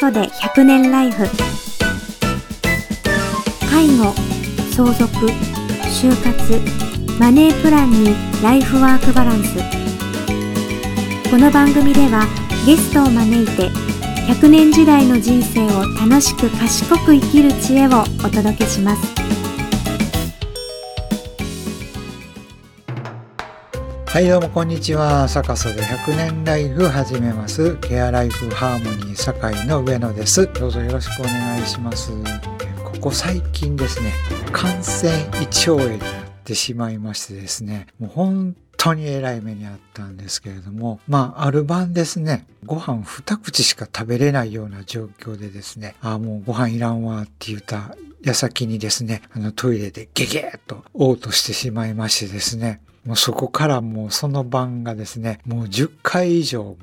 ソで100年ライフ。介護相続就活マネープランにライフワークバランス。この番組ではゲストを招いて100年時代の人生を楽しく賢く生きる知恵をお届けします。はいどうもこんにちは。坂曽で100年ライフ始めます。ケアライフハーモニー堺の上野です。どうぞよろしくお願いします。ここ最近ですね感染胃腸炎になってしまいましてですねもう本当にえらい目にあったんですけれども、まあ、ある晩ですね、ご飯二口しか食べれないような状況でですね、ああ、もうご飯いらんわって言った矢先にですね、あのトイレでゲゲーっと嘔吐してしまいましてですね、もうそこからもうその晩がですね、もう10回以上もう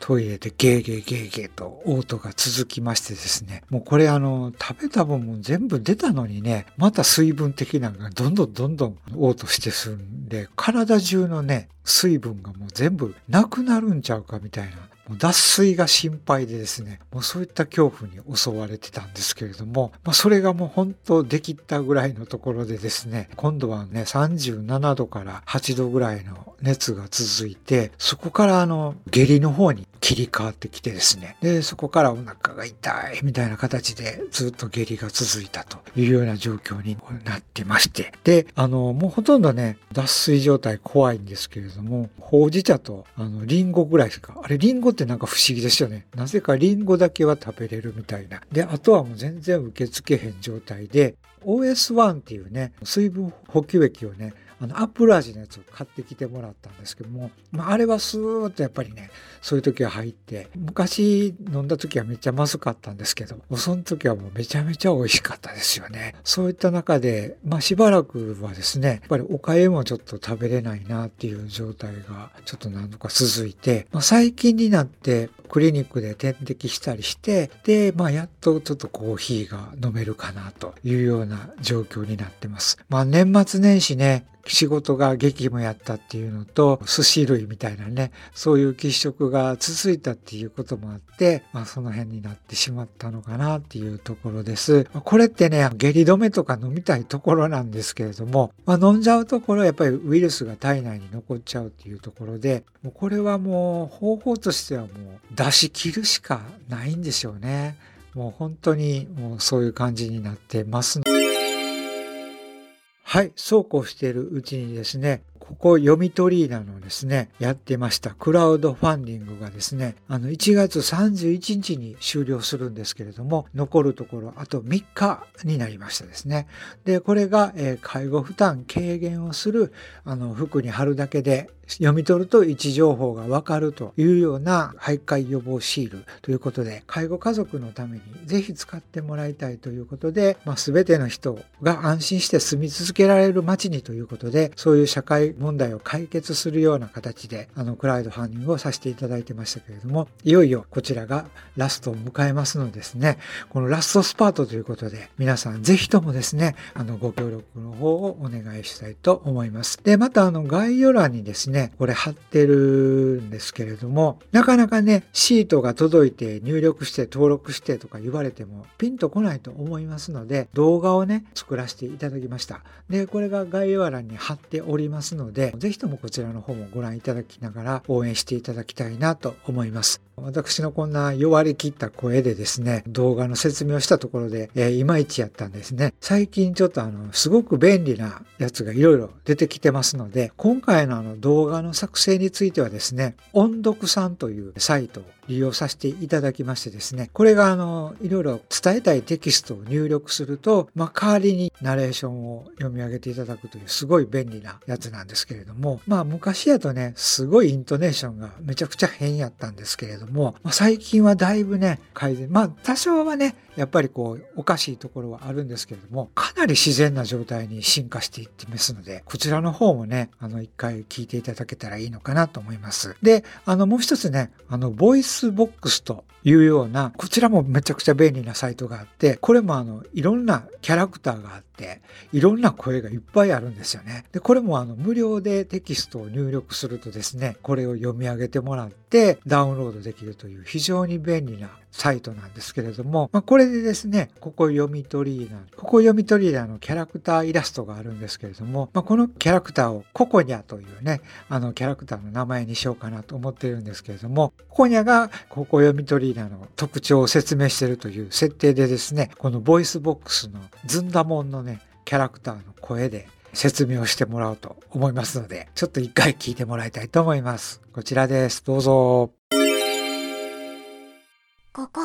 トイレでゲーゲーゲーゲーと嘔吐が続きましてですね、もうこれあの、食べた分も全部出たのにね、また水分的なのがどんどんどんどん嘔吐してするんで、体中のね、水分がもう全部なくなるんちゃうかみたいな脱水が心配でですね、もうそういった恐怖に襲われてたんですけれども、まあ、それがもう本当できたぐらいのところでですね、今度はね、37度から8度ぐらいの熱が続いて、そこからあの、下痢の方に切り替わってきてですね、で、そこからお腹が痛いみたいな形でずっと下痢が続いたというような状況になってまして、で、あの、もうほとんどね、脱水状態怖いんですけれども、ほうじ茶と、あの、リンゴぐらいしか、あれリンゴってなんか不思議ですよね。なぜかリンゴだけは食べれるみたいな。で、あとはもう全然受け付けへん状態で、OS1 っていうね、水分補給液をね、あのアップル味のやつを買ってきてもらったんですけども、まあ、あれはスーッとやっぱりねそういう時は入って昔飲んだ時はめっちゃまずかったんですけどその時はもうめちゃめちゃ美味しかったですよねそういった中で、まあ、しばらくはですねやっぱりおかゆもちょっと食べれないなっていう状態がちょっと何度か続いて、まあ、最近になってクリニックで点滴したりしてで、まあ、やっとちょっとコーヒーが飲めるかなというような状況になってます。まあ、年末年始ね仕事が激務やったっていうのと寿司類みたいなねそういう喫食が続いたっていうこともあって、まあ、その辺になってしまったのかなっていうところです。これってね下痢止めとか飲みたいところなんですけれども、まあ、飲んじゃうところやっぱりウイルスが体内に残っちゃうっていうところでもうこれはもう方法としてはもう出し切るしかないんでしょうね。もう本当にもうそういう感じになってますはい、そうこうしているうちにですね、ここ読み取りなのですね、やってましたクラウドファンディングがですね、あの1月31日に終了するんですけれども、残るところあと3日になりましたですね。で、これが、えー、介護負担軽減をするあの服に貼るだけで読み取ると位置情報がわかるというような徘徊予防シールということで、介護家族のためにぜひ使ってもらいたいということで、まあ、全ての人が安心して住み続けられる街にということで、そういう社会問題を解決するような形で、あの、クラウドファンディングをさせていただいてましたけれども、いよいよこちらがラストを迎えますのですね、このラストスパートということで、皆さんぜひともですね、あの、ご協力の方をお願いしたいと思います。で、またあの、概要欄にですね、ね、これ貼ってるんですけれども、なかなかね、シートが届いて入力して登録してとか言われてもピンとこないと思いますので、動画をね、作らせていただきました。で、これが概要欄に貼っておりますので、ぜひともこちらの方もご覧いただきながら応援していただきたいなと思います。私のこんな弱り切った声でですね、動画の説明をしたところで、えー、いまいちやったんですね。最近ちょっとあの、すごく便利なやつがいろいろ出てきてますので、今回のあの動画画の作成についてはですね、音音読さんというサイトを利用させていただきましてですね、これがあの、いろいろ伝えたいテキストを入力すると、まあ、代わりにナレーションを読み上げていただくというすごい便利なやつなんですけれども、まあ昔やとね、すごいイントネーションがめちゃくちゃ変やったんですけれども、まあ、最近はだいぶね、改善、まあ多少はね、やっぱりこう、おかしいところはあるんですけれども、かなり自然な状態に進化していってますので、こちらの方もね、あの、一回聞いていただけたらいいのかなと思います。で、あの、もう一つね、あの、ボイスボックスというような、こちらもめちゃくちゃ便利なサイトがあって、これもあの、いろんなキャラクターがあって、いろんな声がいっぱいあるんですよね。で、これもあの、無料でテキストを入力するとですね、これを読み上げてもらって、ダウンロードできるという非常に便利なサイトなんですけれども、まあ、これでですね、ココヨミトリーナ、ココヨミトリーナのキャラクターイラストがあるんですけれども、まあ、このキャラクターをココニャというね、あのキャラクターの名前にしようかなと思ってるんですけれども、ココニャがココヨミトリーナの特徴を説明しているという設定でですね、このボイスボックスのずんだもんのね、キャラクターの声で説明をしてもらおうと思いますので、ちょっと一回聞いてもらいたいと思います。こちらです。どうぞ。ここ、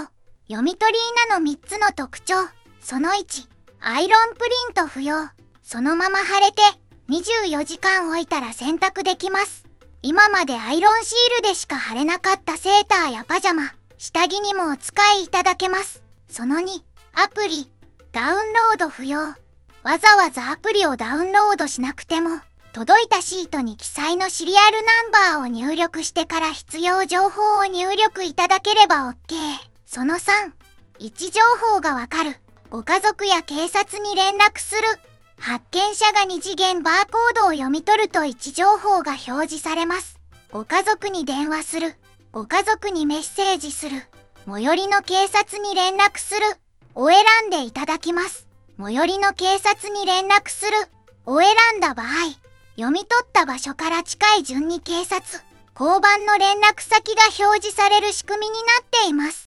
読み取り稲の3つの特徴。その1、アイロンプリント不要。そのまま貼れて、24時間置いたら洗濯できます。今までアイロンシールでしか貼れなかったセーターやパジャマ、下着にもお使いいただけます。その2、アプリ、ダウンロード不要。わざわざアプリをダウンロードしなくても、届いたシートに記載のシリアルナンバーを入力してから必要情報を入力いただければ OK。その3、位置情報がわかる。ご家族や警察に連絡する。発見者が2次元バーコードを読み取ると位置情報が表示されます。ご家族に電話する。ご家族にメッセージする。最寄りの警察に連絡する。を選んでいただきます。最寄りの警察に連絡する。を選んだ場合、読み取った場所から近い順に警察、交番の連絡先が表示される仕組みになっています。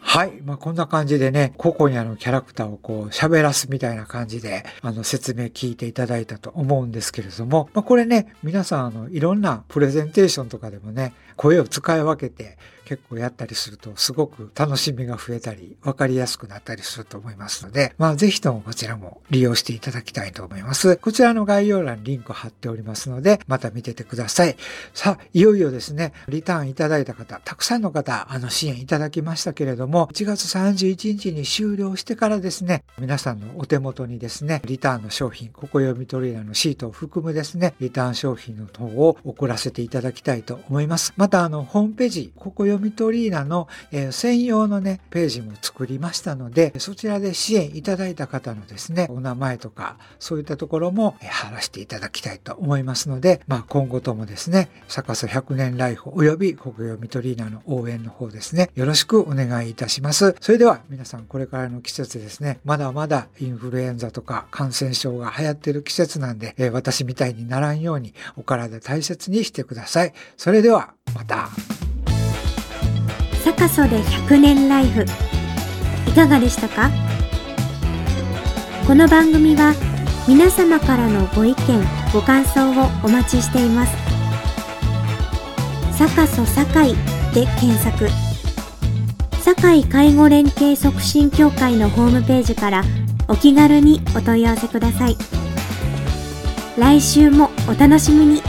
はい。まあ、こんな感じでね、ココニャのキャラクターをこう喋らすみたいな感じで、あの説明聞いていただいたと思うんですけれども、まあ、これね、皆さんあの、いろんなプレゼンテーションとかでもね、声を使い分けて結構やったりするとすごく楽しみが増えたり分かりやすくなったりすると思いますので、まあぜひともこちらも利用していただきたいと思います。こちらの概要欄にリンク貼っておりますので、また見ててください。さあ、いよいよですね、リターンいただいた方、たくさんの方、あの支援いただきましたけれども、1月31日に終了してからですね、皆さんのお手元にですね、リターンの商品、ここ読み取りのシートを含むですね、リターン商品の等を送らせていただきたいと思います。また、あの、ホームページ、ここ読み取りーナの、えー、専用のね、ページも作りましたので、そちらで支援いただいた方のですね、お名前とか、そういったところも、えー、貼らせていただきたいと思いますので、まあ、今後ともですね、サス100年ライフ及び国読み取りーナの応援の方ですね、よろしくお願いいたします。それでは、皆さんこれからの季節ですね、まだまだインフルエンザとか感染症が流行ってる季節なんで、えー、私みたいにならんようにお体大切にしてください。それでは、また。サカソで100年ライフ。いかがでしたか？この番組は皆様からのご意見ご感想をお待ちしています。サカソ堺で検索。堺介護連携促進協会のホームページからお気軽にお問い合わせください。来週もお楽しみに。